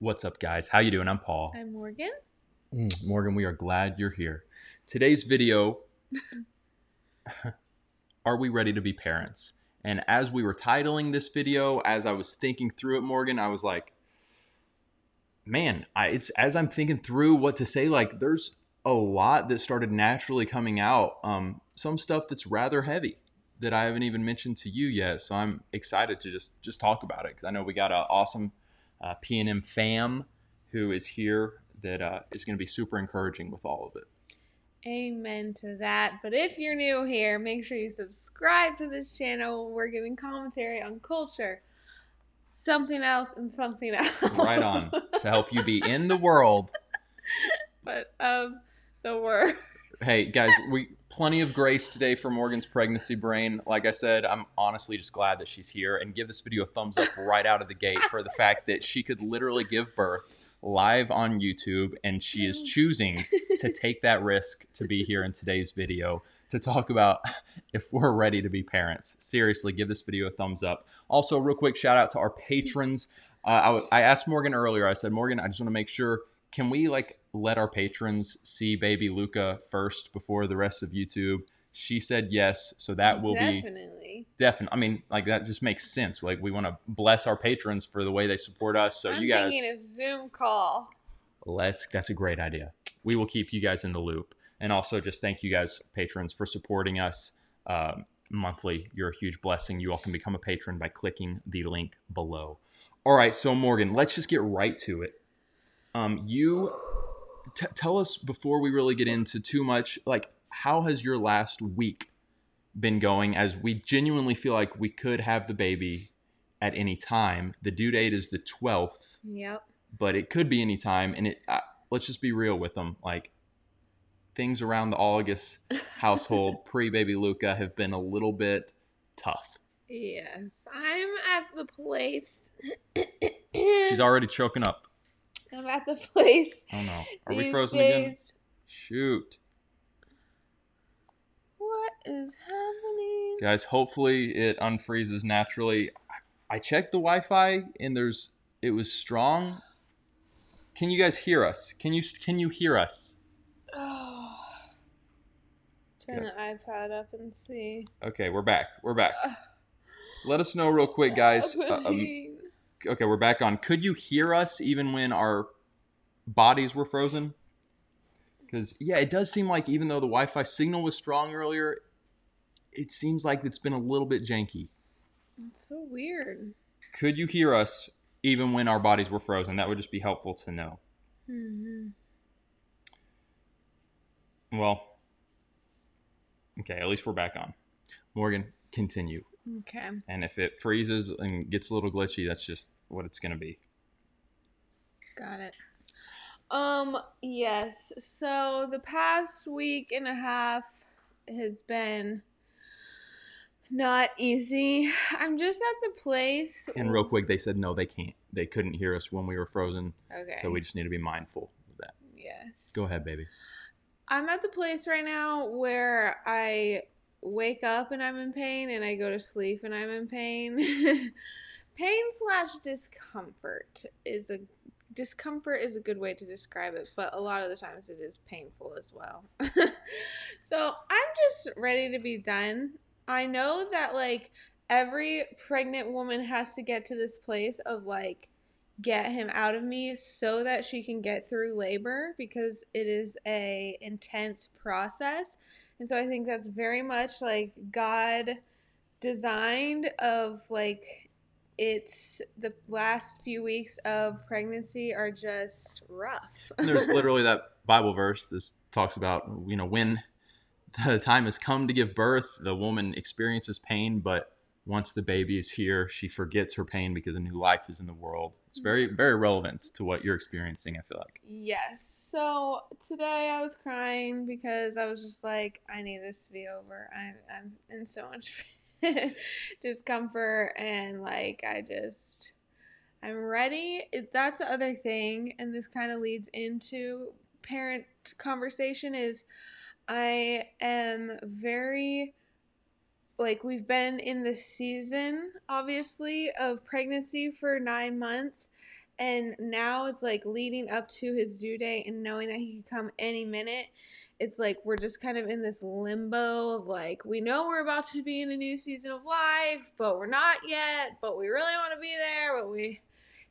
What's up, guys? How you doing? I'm Paul. I'm Morgan. Mm, Morgan, we are glad you're here. Today's video, are we ready to be parents? And as we were titling this video, as I was thinking through it, Morgan, I was like, man, I, it's as I'm thinking through what to say, like there's a lot that started naturally coming out. Um, some stuff that's rather heavy that I haven't even mentioned to you yet. So I'm excited to just just talk about it because I know we got an awesome uh, P&M fam who is here that uh, is going to be super encouraging with all of it. Amen to that. But if you're new here, make sure you subscribe to this channel. We're giving commentary on culture, something else, and something else. Right on to help you be in the world. but of the word. Hey guys, we plenty of grace today for Morgan's pregnancy brain. Like I said, I'm honestly just glad that she's here and give this video a thumbs up right out of the gate for the fact that she could literally give birth live on YouTube and she is choosing to take that risk to be here in today's video to talk about if we're ready to be parents. Seriously, give this video a thumbs up. Also, real quick shout out to our patrons. Uh, I, w- I asked Morgan earlier, I said, Morgan, I just want to make sure, can we like let our patrons see baby Luca first before the rest of YouTube? She said yes, so that will be Definitely. definitely. I mean, like that just makes sense. Like we want to bless our patrons for the way they support us. So I'm you guys, thinking a Zoom call. let's. That's a great idea. We will keep you guys in the loop, and also just thank you guys, patrons, for supporting us um, monthly. You're a huge blessing. You all can become a patron by clicking the link below. All right, so Morgan, let's just get right to it. Um, you t- tell us before we really get into too much. Like, how has your last week been going? As we genuinely feel like we could have the baby at any time. The due date is the twelfth Yep. but it could be any time. And it uh, let's just be real with them. Like things around the August household pre baby Luca have been a little bit tough. Yes. I'm at the place. She's already choking up. I'm at the place. Oh no, are we frozen again? Shoot, What is happening? guys. Hopefully it unfreezes naturally. I- checked the Wi-Fi and there's it was strong. Can you guys hear us? Can you can you hear us? Oh. Turn the iPad up and see. Okay, we're back. We're back. Let us know real quick, guys. Uh, um. Okay, we're back on. Could you hear us even when our bodies were frozen? Because yeah, it does seem like even though the Wi-Fi signal was strong earlier, it seems like it's been a little bit janky. It's so weird. Could you hear us even when our bodies were frozen? That would just be helpful to know. hmm Well, okay, at least we're back on. Morgan, continue. Okay. And if it freezes and gets a little glitchy, that's just what it's going to be. Got it. Um, yes. So the past week and a half has been not easy. I'm just at the place. And real quick, they said no, they can't. They couldn't hear us when we were frozen, Okay. so we just need to be mindful of that. yes. Go ahead, baby. I'm at the place right now where I wake up and I'm in pain and I go to sleep and I'm in pain. pain slash discomfort is a discomfort is a good way to describe it, but a lot of the times it is painful as well. so I'm just ready to be done. I know that like every pregnant woman has to get to this place of like get him out of me so that she can get through labor because it is a intense process and so i think that's very much like god designed of like it's the last few weeks of pregnancy are just rough. There's literally that Bible verse that talks about, you know, when the time has come to give birth, the woman experiences pain, but once the baby is here, she forgets her pain because a new life is in the world. It's very, mm-hmm. very relevant to what you're experiencing, I feel like. Yes. So today I was crying because I was just like, I need this to be over. I'm I'm in so much discomfort and like I just I'm ready. That's the other thing, and this kind of leads into parent conversation is I am very like we've been in the season obviously of pregnancy for 9 months And now it's like leading up to his due date and knowing that he could come any minute. It's like we're just kind of in this limbo of like, we know we're about to be in a new season of life, but we're not yet. But we really want to be there, but we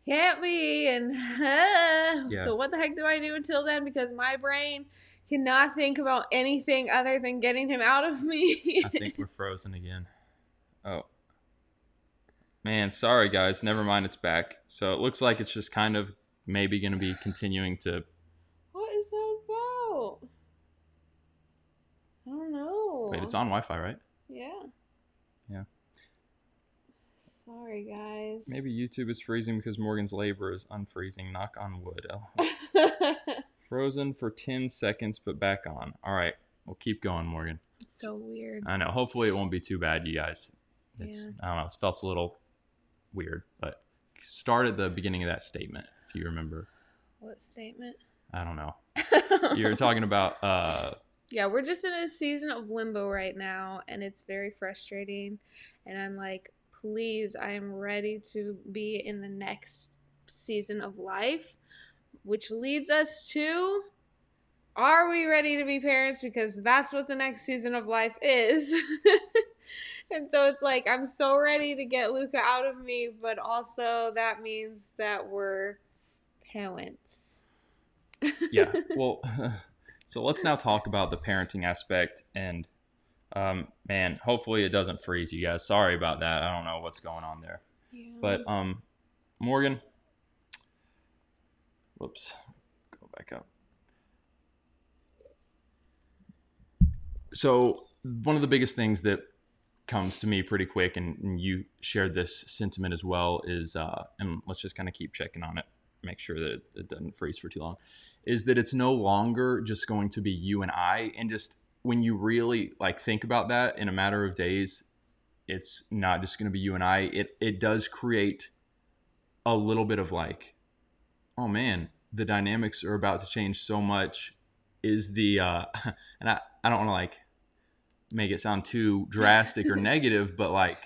can't be. And Yeah. so, what the heck do I do until then? Because my brain cannot think about anything other than getting him out of me. I think we're frozen again. Oh. Man, sorry guys. Never mind, it's back. So it looks like it's just kind of maybe going to be continuing to. what is that about? I don't know. Wait, it's on Wi Fi, right? Yeah. Yeah. Sorry, guys. Maybe YouTube is freezing because Morgan's labor is unfreezing. Knock on wood. Frozen for 10 seconds, but back on. All right. We'll keep going, Morgan. it's so weird. I know. Hopefully, it won't be too bad, you guys. It's, Yeah. I don't know. It felt a little weird, but start at the beginning of that statement, if you remember. What statement? I don't know. You were talking about, uh, yeah, we're just in a season of limbo right now, and it's very frustrating. And I'm like, please, I am ready to be in the next season of life, which leads us to are we ready to be parents? Because that's what the next season of life is. and so it's like, I'm so ready to get Luca out of me, but also that means that we're parents. yeah. Well, so let's now talk about the parenting aspect. And, um, man, hopefully it doesn't freeze you guys. Sorry about that. I don't know what's going on there. Yeah. But um, Morgan, whoops, go back up. So one of the biggest things that comes to me pretty quick, and, and you shared this sentiment as well, is uh, and let's just kind of keep checking on it, make sure that it, it doesn't freeze for too long, is that it's no longer just going to be you and I, and just when you really like think about that in a matter of days, it's not just going to be you and I. It it does create a little bit of like, oh man, the dynamics are about to change so much. Is the uh, and I I don't want to like make it sound too drastic or negative, but like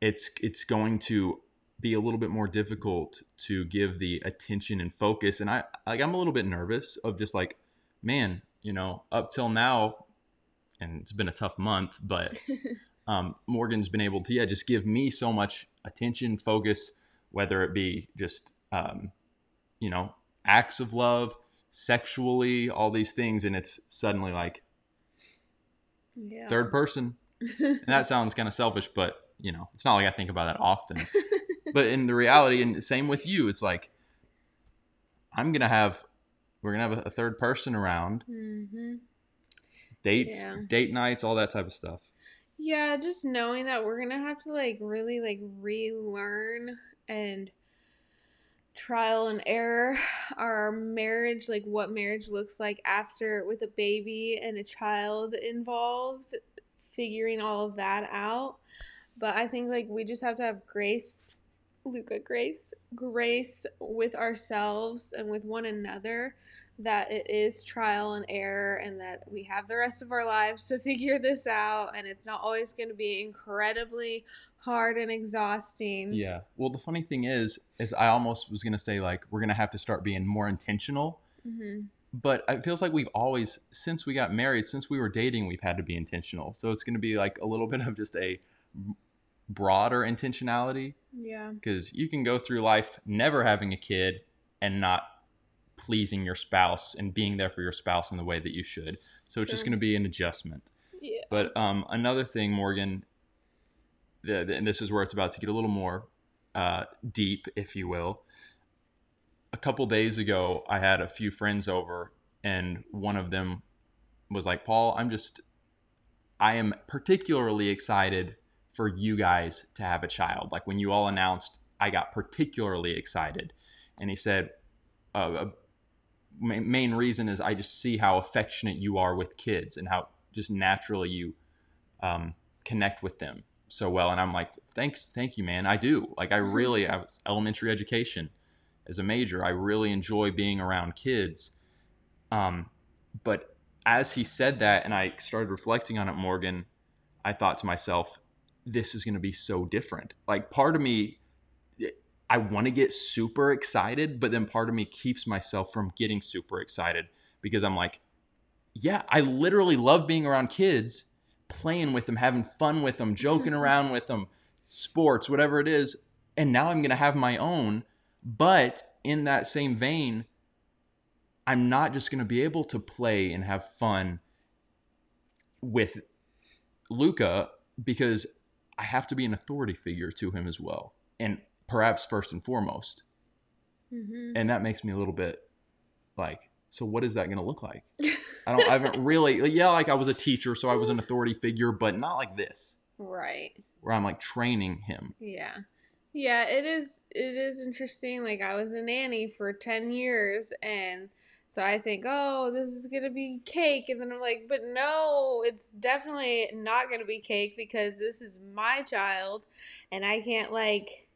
it's it's going to be a little bit more difficult to give the attention and focus. And I like I'm a little bit nervous of just like, man, you know, up till now, and it's been a tough month, but um, Morgan's been able to yeah just give me so much attention, focus, whether it be just um, you know acts of love, sexually, all these things, and it's suddenly like yeah. third person. And that sounds kind of selfish, but you know, it's not like I think about that often. but in the reality, and same with you, it's like I'm gonna have we're gonna have a, third person around, hmm dates, Yeah. date nights, all that type of stuff. Yeah, just knowing that we're gonna have to like really like relearn and trial and error our marriage, like what marriage looks like after with a baby and a child involved, figuring all of that out. But I think like we just have to have grace, Luca, grace, grace with ourselves and with one another that it is trial and error and that we have the rest of our lives to figure this out and it's not always going to be incredibly hard and exhausting. Yeah. Well, the funny thing is, is I almost was gonna say like we're gonna have to start being more intentional. hmm But it feels like we've always, since we got married, since we were dating, we've had to be intentional. So it's gonna be like a little bit of just a broader intentionality Yeah. because you can go through life never having a kid and not pleasing your spouse and being there for your spouse in the way that you should. So it's just going to be an adjustment. Yeah. But um, another thing, Morgan, and this is where it's about to get a little more uh, deep, if you will. A couple days ago, I had a few friends over, and one of them was like, Paul, I'm just, I am particularly excited for you guys to have a child. Like when you all announced, I got particularly excited. And he said, uh, a main reason is I just see how affectionate you are with kids and how just naturally you um, connect with them so well. And I'm like, thanks, thank you, man. I do. Like I really, I elementary education as a major. I really enjoy being around kids. Um, but as he said that, and I started reflecting on it, Morgan, I thought to myself, this is going to be so different. Like part of me, I want to get super excited, but then part of me keeps myself from getting super excited because I'm like, yeah, I literally love being around kids, playing with them, having fun with them, joking around with them, sports, whatever it is. And now I'm going to have my own. But in that same vein, I'm not just going to be able to play and have fun with Luca because I have to be an authority figure to him as well. And perhaps first and foremost. Mhm. And that makes me a little bit like, so what is that going to look like? I don't, I haven't really, yeah, like I was a teacher, so I was an authority figure, but not like this, right. where I'm like training him. Yeah. Yeah, it is it is interesting. Like I was a nanny for 10 years and so I think, "Oh, this is going to be cake." And then I'm like, "But no, it's definitely not going to be cake because this is my child and I can't like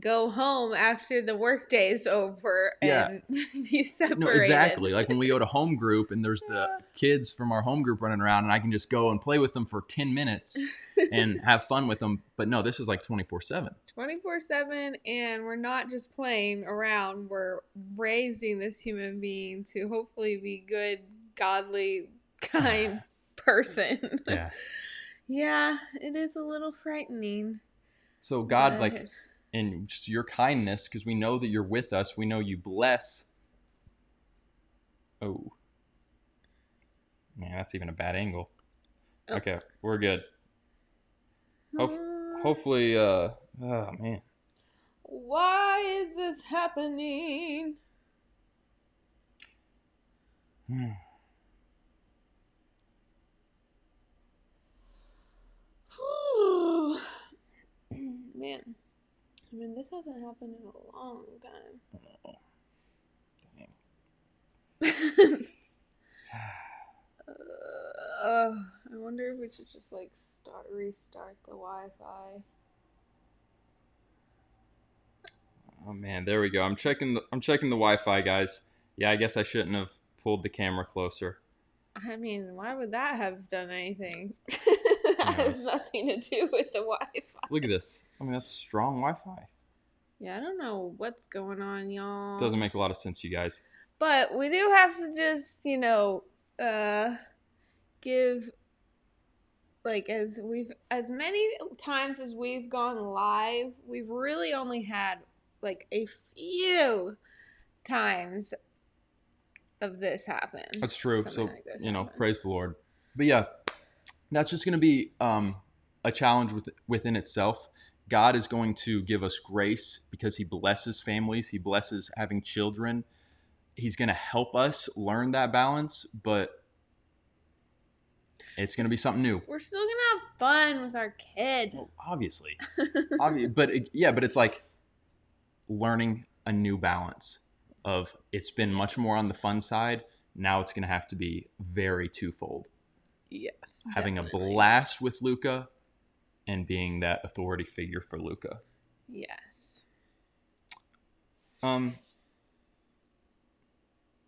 go home after the workday is over Yeah. and be separated." No, exactly. Like when we go to home group and there's the kids from our home group running around, and I can just go and play with them for 10 minutes and have fun with them. But no, this is like 24 7. 24 7 and we're not just playing around we're raising this human being to hopefully be good godly kind person Yeah. yeah it is a little frightening So, God, like, in just your kindness, because we know that you're with us, we know you bless. Oh. Man, that's even a bad angle. Oh. Okay, we're good. Hope- Hopefully, uh, oh man. why is this happening Hmm. man i mean this hasn't happened in a long time Oh, dang. Uh, I wonder if we should just like start restart the Wi-Fi. Oh man, there we go. I'm checking the I'm checking the Wi-Fi, guys. Yeah, I guess I shouldn't have pulled the camera closer. I mean, why would that have done anything? that has nothing to do with the Wi-Fi. Look at this. I mean, that's strong Wi-Fi. Yeah, I don't know what's going on, y'all. Doesn't make a lot of sense, you guys. But we do have to just, you know, uh give like as we've as many times as we've gone live, we've really only had like a few times of this happen. That's true. Something so like you know, happen. praise the Lord. But yeah, that's just going to be um, a challenge with, within itself. God is going to give us grace because He blesses families. He blesses having children. He's going to help us learn that balance, but it's going to be something new. We're still gonna have fun with our kid. Well, obviously, Obvi- but it, yeah, but it's like learning a new balance of it's been much more on the fun side. Now it's going to have to be very twofold. Yes. having a blast with Luca and being that authority figure for Luca. Yes. Um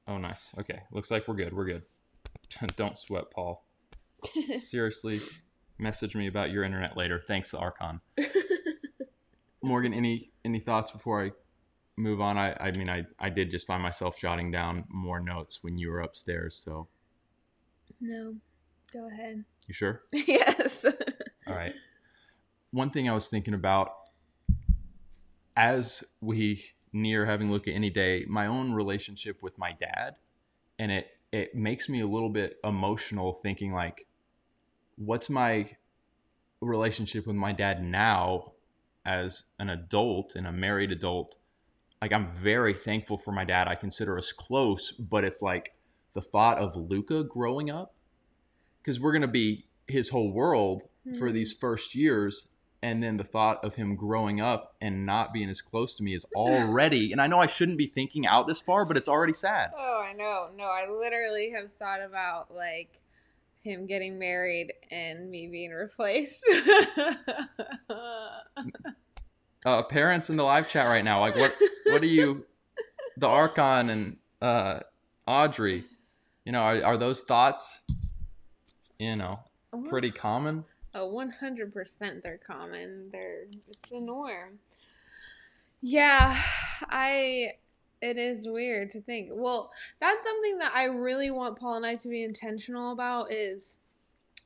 Oh nice. Okay. Looks like we're good. We're good. Don't sweat, Paul. Seriously, message me about your internet later. Thanks, Archon. Morgan, any any thoughts before I move on? I I mean I I did just find myself jotting down more notes when you were upstairs, so no. Go ahead. you sure? yes. All right. One thing I was thinking about as we near having Luca any day, my own relationship with my dad, and it it makes me a little bit emotional thinking like, what's my relationship with my dad now as an adult and a married adult? Like I'm very thankful for my dad. I consider us close, but it's like the thought of Luca growing up, because we're gonna be his whole world for Mhm. these first years and then the thought of him growing up and not being as close to me is already and i know i shouldn't be thinking out this far but it's already sad Oh, I know. No, I literally have thought about like him getting married and me being replaced. uh, parents in the live chat right now like what what do you the archon and uh audrey you know are, are those thoughts you know pretty common Oh, 100% they're common. They're it's the norm. Yeah, I. It is weird to think. Well, that's something that I really want Paul and I to be intentional about is,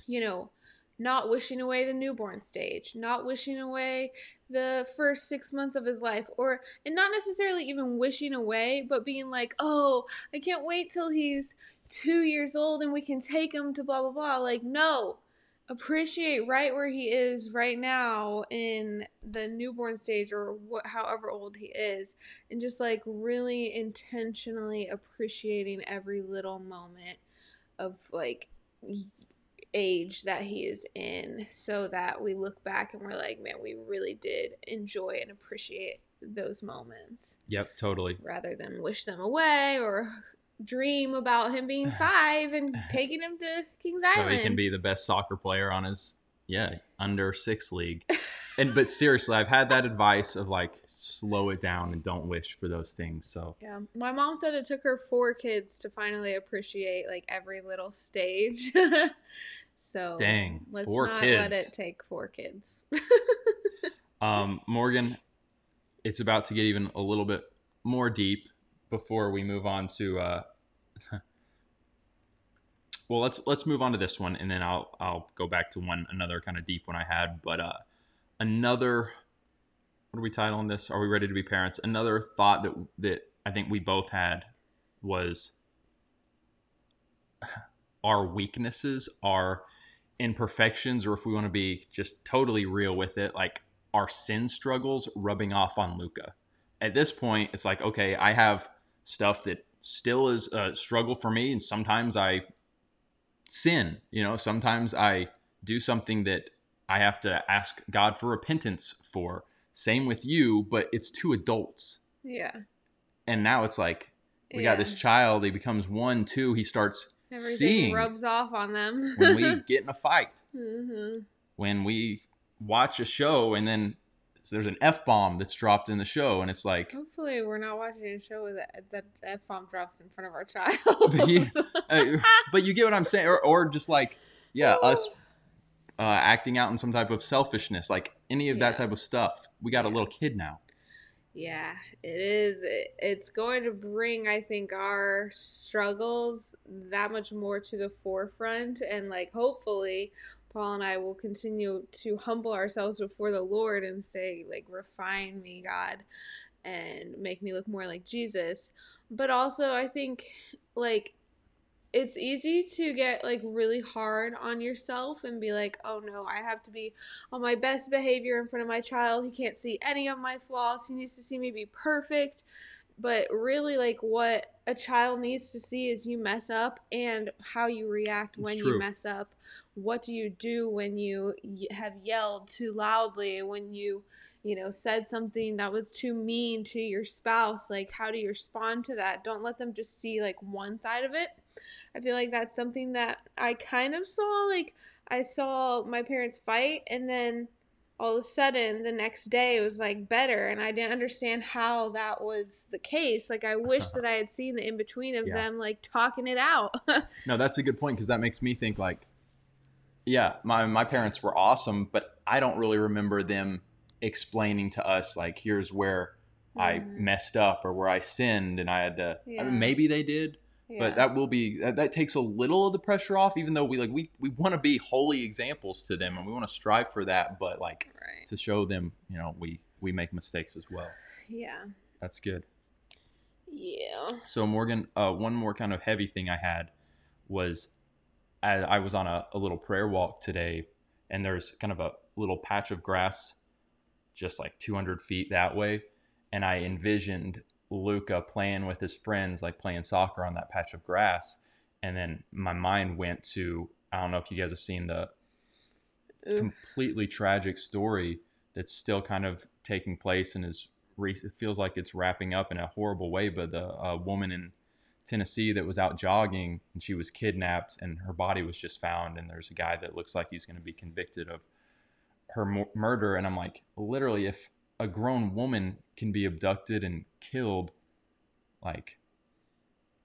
you know, not wishing away the newborn stage, not wishing away the first six months of his life, or, and not necessarily even wishing away, but being like, oh, I can't wait till he's two years old and we can take him to blah, blah, blah. Like, no, appreciate right where he is right now in the newborn stage or what however old he is and just like really intentionally appreciating every little moment of like age that he is in so that we look back and we're like man we really did enjoy and appreciate those moments Yep, totally. rather than wish them away or dream about him being five and taking him to Kings So Island he can be the best soccer player on his yeah under six league. And but seriously, I've had that advice of like slow it down and don't wish for those things. So Yeah, my mom said it took her four kids to finally appreciate like every little stage. so Dang, let's four not let it take four kids. Um, Morgan, it's about to get even a little bit more deep before we move on to. Uh, well, let's let's move on to this one, and then I'll I'll go back to one another kind of deep one I had, but uh, another. What are we titling this? Are we ready to be parents? Another thought that that I think we both had was our weaknesses, our imperfections, or if we want to be just totally real with it, like our sin struggles rubbing off on Luca. At this point, it's like, okay, I have stuff that still is a struggle for me, and sometimes I sin. You know, sometimes I do something that I have to ask God for repentance for. Same with you, but it's two adults. yeah. And now it's like, we yeah. got this child, he becomes one, two, he starts Everything seeing rubs off on them. when we get in a fight, hmm when we watch a show and then there's an F bomb that's dropped in the show, and it's like, Hopefully, we're not watching a show with that that f bomb drops in front of our child. But you- uh, but you get what I'm saying, or, or just like, yeah, us uh, acting out in some type of selfishness, like any of that type of stuff. We got a little kid now. Yeah, it is. It, it's going to bring, I think, our struggles that much more to the forefront. And, like, hopefully, Paul and I will continue to humble ourselves before the Lord and say, like, refine me, God, and make me look more like Jesus. But also, I think, like, it's easy to get like really hard on yourself and be like, oh no, I have to be on my best behavior in front of my child. He can't see any of my flaws. He needs to see me be perfect. But really, like, what a child needs to see is you mess up and how you react when you mess up. What do you do when you have yelled too loudly? When you, you know, said something that was too mean to your spouse? Like, how do you respond to that? Don't let them just see, like, one side of it. I feel like that's something that I kind of saw. Like, I saw my parents fight, and then all of a sudden the next day it was like better and i didn't understand how that was the case like i wish that i had seen the in between of Yeah. them like talking it out No, that's a good point because that makes me think like, yeah, my my parents were awesome, but I don't really remember them explaining to us like, here's where I Mhm. messed up or where I sinned and I had to. I mean, maybe they did, Yeah. but that will be that, that takes a little of the pressure off. Even though we like we we want to be holy examples to them and we want to strive for that, but like right to show them, you know, we we make mistakes as well. yeah That's good. yeah So Morgan, uh, one more kind of heavy thing I had was I, I was on a, a little prayer walk today, and there's kind of a little patch of grass, just like 200 feet that way, and I envisioned Luca playing with his friends, like playing soccer on that patch of grass, and then my mind went to I don't know if you guys have seen the Oof. completely tragic story that's still kind of taking place and is re- it feels like it's wrapping up in a horrible way but the uh, woman in tennessee that was out jogging and she was kidnapped and her body was just found and there's a guy that looks like he's going to be convicted of her mu- murder and i'm like literally if a grown woman can be abducted and killed like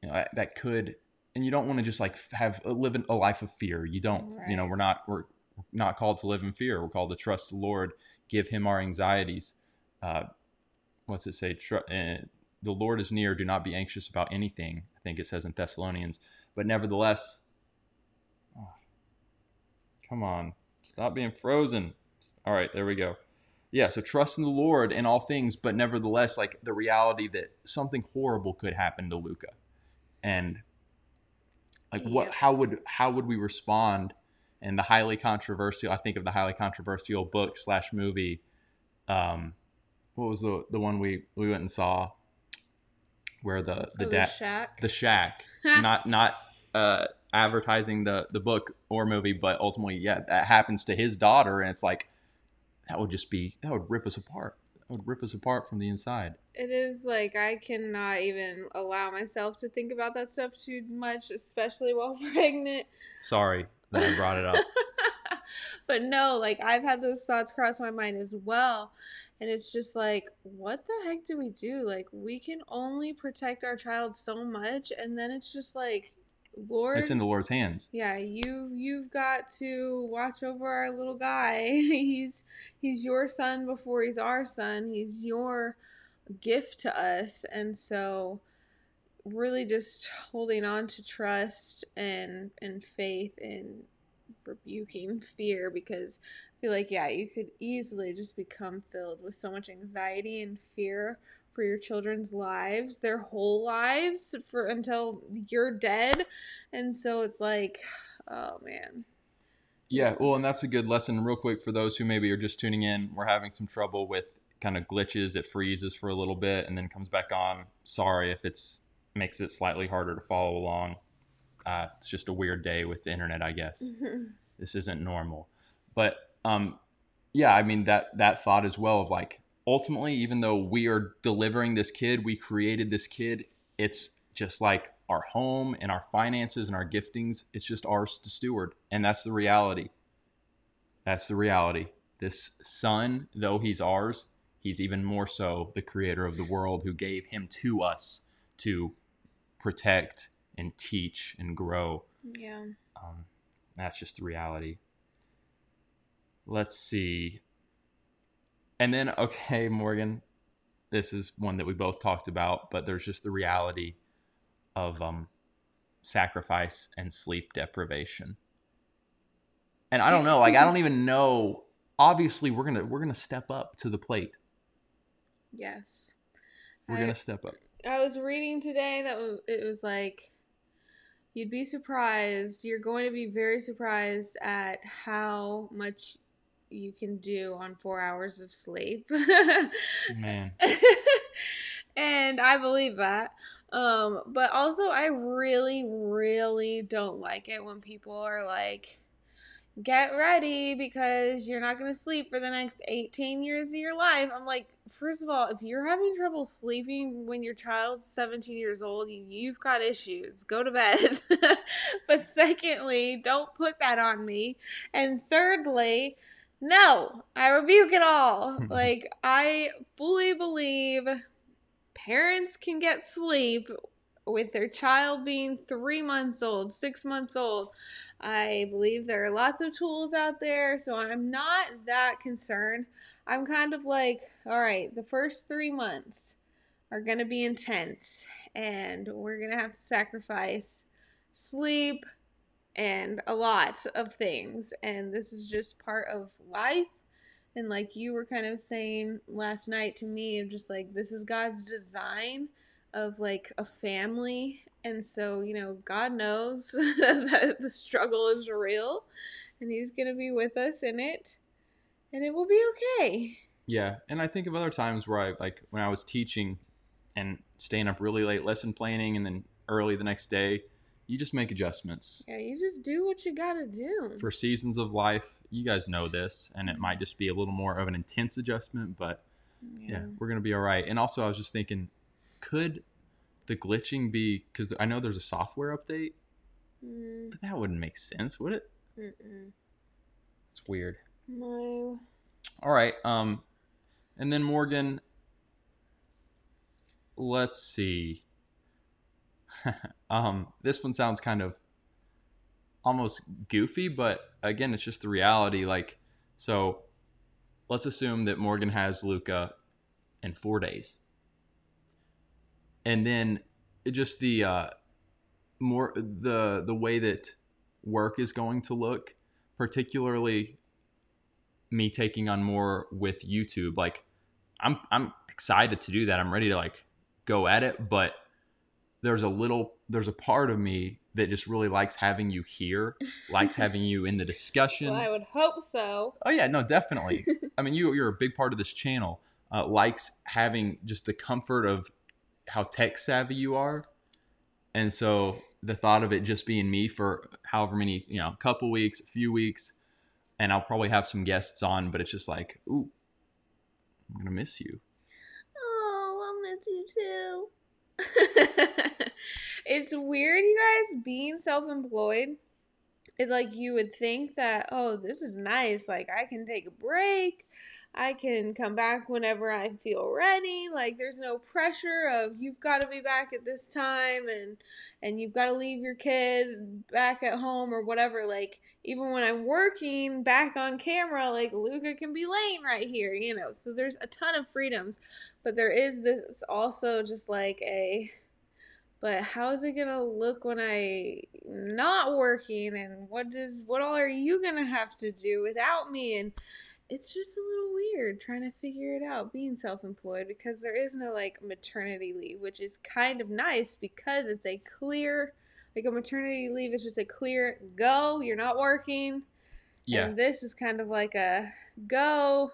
you know that, that could and you don't want to just like have live a life of fear you don't you know we're not we're not called to live in fear we're called to trust the lord give him our anxieties uh, what's it say? Tr- uh, the Lord is near. Do not be anxious about anything. I think it says in Thessalonians. But nevertheless, oh, come on, stop being frozen. All right, there we go. Yeah, so trust in the Lord in all things, but nevertheless, like the reality that something horrible could happen to Luca, and like what? How would how would we respond? And the highly controversial, I think of the highly controversial book slash movie. Um, what was the the one we we went and saw? Where the the Oh, dad shack. the shack not not uh advertising the the book or movie but ultimately yeah that happens to his daughter and it's like that would just be that would rip us apart that would rip us apart from the inside It is like I cannot even allow myself to think about that stuff too much, especially while pregnant. sorry that i brought it up but no, like I've had those thoughts cross my mind as well. And it's just like, what the heck do we do? Like, we can only protect our child so much. And then it's just like, Lord. it's in the lord's hands yeah, you you've got to watch over our little guy. he's he's your son before he's our son. He's your gift to us. And so really just holding on to trust and and faith and rebuking fear because I feel like yeah, you could easily just become filled with so much anxiety and fear for your children's lives, their whole lives for until you're dead. And so it's like, oh man. yeah well and that's a good lesson real quick for those who maybe are just tuning in. We're having some trouble with kind of glitches. It freezes for a little bit and then comes back on. Sorry if it's makes it slightly harder to follow along. Uh, it's just a weird day with the internet i guess. This isn't normal. But um yeah i mean that that thought as well of like ultimately even though we are delivering this kid we created this kid it's just like our home and our finances and our giftings it's just ours to steward and that's the reality that's the reality this son though he's ours he's even more so the creator of the world who gave him to us to protect and teach and grow yeah. um, that's just the reality. Let's see. And then, okay, Morgan, this is one that we both talked about, but there's just the reality of um, sacrifice and sleep deprivation. And I don't know, like I don't even know. Obviously, we're gonna we're gonna step up to the plate. Yes. We're I- gonna step up. I was reading today that it was like you'd be surprised. You're going to be very surprised at how much you can do on 4 hours of sleep. Man, and I believe that. Um but also I really really don't like it when people are like get ready because you're not going to sleep for the next 18 years of your life. I'm like, first of all, if you're having trouble sleeping when your child's 17 years old, you've got issues. Go to bed. but secondly, don't put that on me. And thirdly, no, I rebuke it all. like, I fully believe parents can get sleep with their child being three months old, six months old. I believe there are lots of tools out there, so I'm not that concerned. I'm kind of like, all right, the first three months are going to be intense, and we're going to have to sacrifice sleep and a lot of things, and this is just part of life. And like you were kind of saying last night to me, of just like, this is God's design of like a family and so you know god knows that the struggle is real and he's gonna be with us in it and it will be okay Yeah, and I think of other times where I like when I was teaching and staying up really late lesson planning and then early the next day, you just make adjustments. yeah you just do what you gotta do For seasons of life, you guys know this, and it might just be a little more of an intense adjustment, but yeah, we're going to be all right. And also I was just thinking could the glitching be cuz I know there's a software update, Mm, but that wouldn't make sense, would it? mm-mm. It's weird. no All right. Um, and then Morgan. Let's see. um, this one sounds kind of almost goofy, but again, it's just the reality. Like, so let's assume that Morgan has Luca in four days. And then just the uh, more the the way that work is going to look, particularly me taking on more with YouTube. Like I'm I'm excited to do that. I'm ready to like go at it, but there's a little there's a part of me that just really likes having you here, likes having you in the discussion. Well, I would hope so. Oh yeah, no, definitely. I mean, you you're a big part of this channel. Uh, likes having just the comfort of how tech savvy you are, and so the thought of it just being me for however many you know, a couple weeks, a few weeks, and I'll probably have some guests on, but it's just like, ooh, I'm gonna miss you. Oh, I'll miss you too. it's weird, you guys, being self employed. It's like you would think that, oh, this is nice. Like, I can take a break. I can come back whenever I feel ready. Like there's no pressure of you've got to be back at this time and and you've got to leave your kid back at home or whatever. Like even when I'm working back on camera, like Luca can be laying right here, you know. So there's a ton of freedoms, but there is this also just like a but how is it gonna look when I not working? And what does what all are you gonna have to do without me? And it's just a little weird trying to figure it out being self-employed because there is no like maternity leave which is kind of nice because it's a clear like a maternity leave is just a clear go you're not working. Yeah. and this is kind of like a go.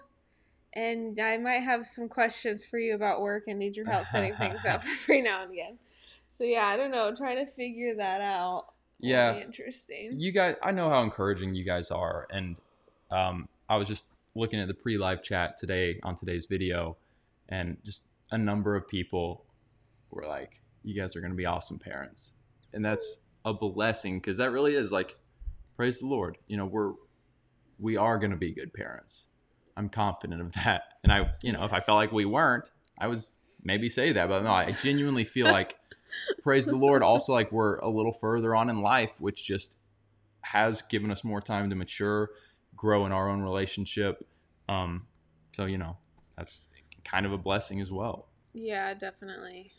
And i might have some questions for you about work and need your help setting things up every now and again so yeah i don't know trying to figure that out. Yeah. be interesting. You guys i know how encouraging you guys are and um, i was just looking at the pre-live chat today on today's video and just a number of people were like you guys are going to be awesome parents. And that's a blessing because that really is like praise the lord. You know we're we are going to be good parents. I'm confident of that. And i you know if i felt like we weren't i would maybe say that but no i genuinely feel like praise the lord. Also like we're a little further on in life which just has given us more time to mature grow in our own relationship. Um so you know that's kind of a blessing as well. Yeah definitely.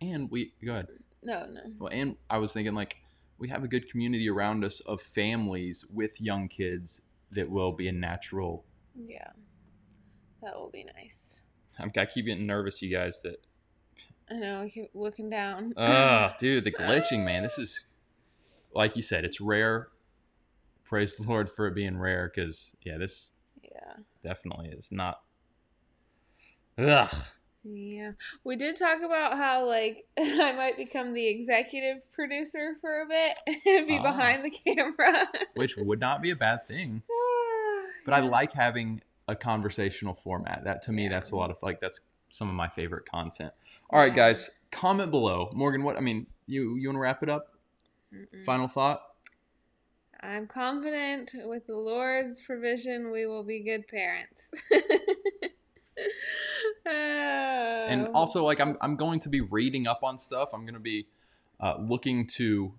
And we go ahead. No no. Well and i was thinking like we have a good community around us of families with young kids that will be a natural yeah. That will be nice. I'm, i keep getting nervous you guys that i know i keep looking down oh dude the glitching man this is like you said it's rare praise the lord for it being rare because yeah this yeah definitely is not Ugh. Yeah. We did talk about how like I might become the executive producer for a bit and be Ah. behind the camera. which would not be a bad thing but i like having a conversational format that to me Yeah. that's a lot of like that's some of my favorite content all right guys comment below morgan what i mean you you want to wrap it up Mm-mm. final thought I'm confident with the Lord's provision we will be good parents. and Oh. also like I'm, I'm going to be reading up on stuff i'm going to be uh, looking to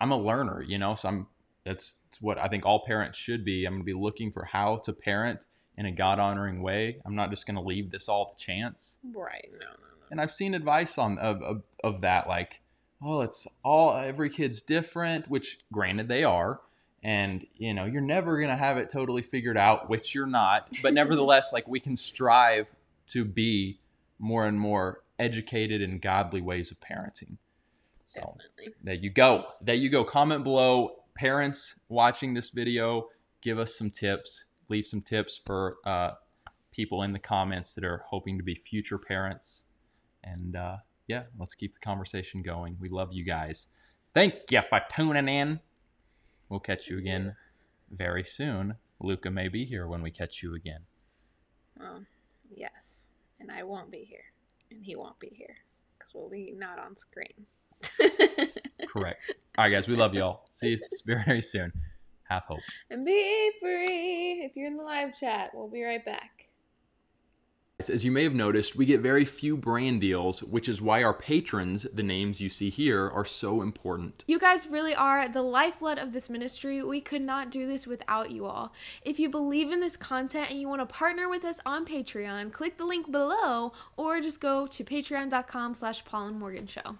i'm a learner you know so i'm that's what i think all parents should be i'm going to be looking for how to parent in a god honoring way i'm not just going to leave this all to chance. Right. No, no, no. and i've seen advice on of, of, of that like oh it's all every kid's different which granted they are. And you know you're never going to have it totally figured out which you're not. But nevertheless like we can strive to be more and more educated and godly ways of parenting. So Definitely. there you go. There you go. Comment below. Parents watching this video give us some tips leave some tips for uh, people in the comments that are hoping to be future parents. And uh, yeah let's keep the conversation going. We love you guys. Thank you for tuning in. We'll catch you again very soon. Luca may be here when we catch you again. Well, yes. And I won't be here. And he won't be here. Because we'll be not on screen. correct. All right guys. We love y'all. See you very, very soon have hope and be free. If you're in the live chat, we'll be right back. As you may have noticed, we get very few brand deals, which is why our patrons, the names you see here, are so important. You guys really are the lifeblood of this ministry. We could not do this without you all. If you believe in this content and you want to partner with us on Patreon, click the link below or just go to patreon.com slash Paul and Morgan Show.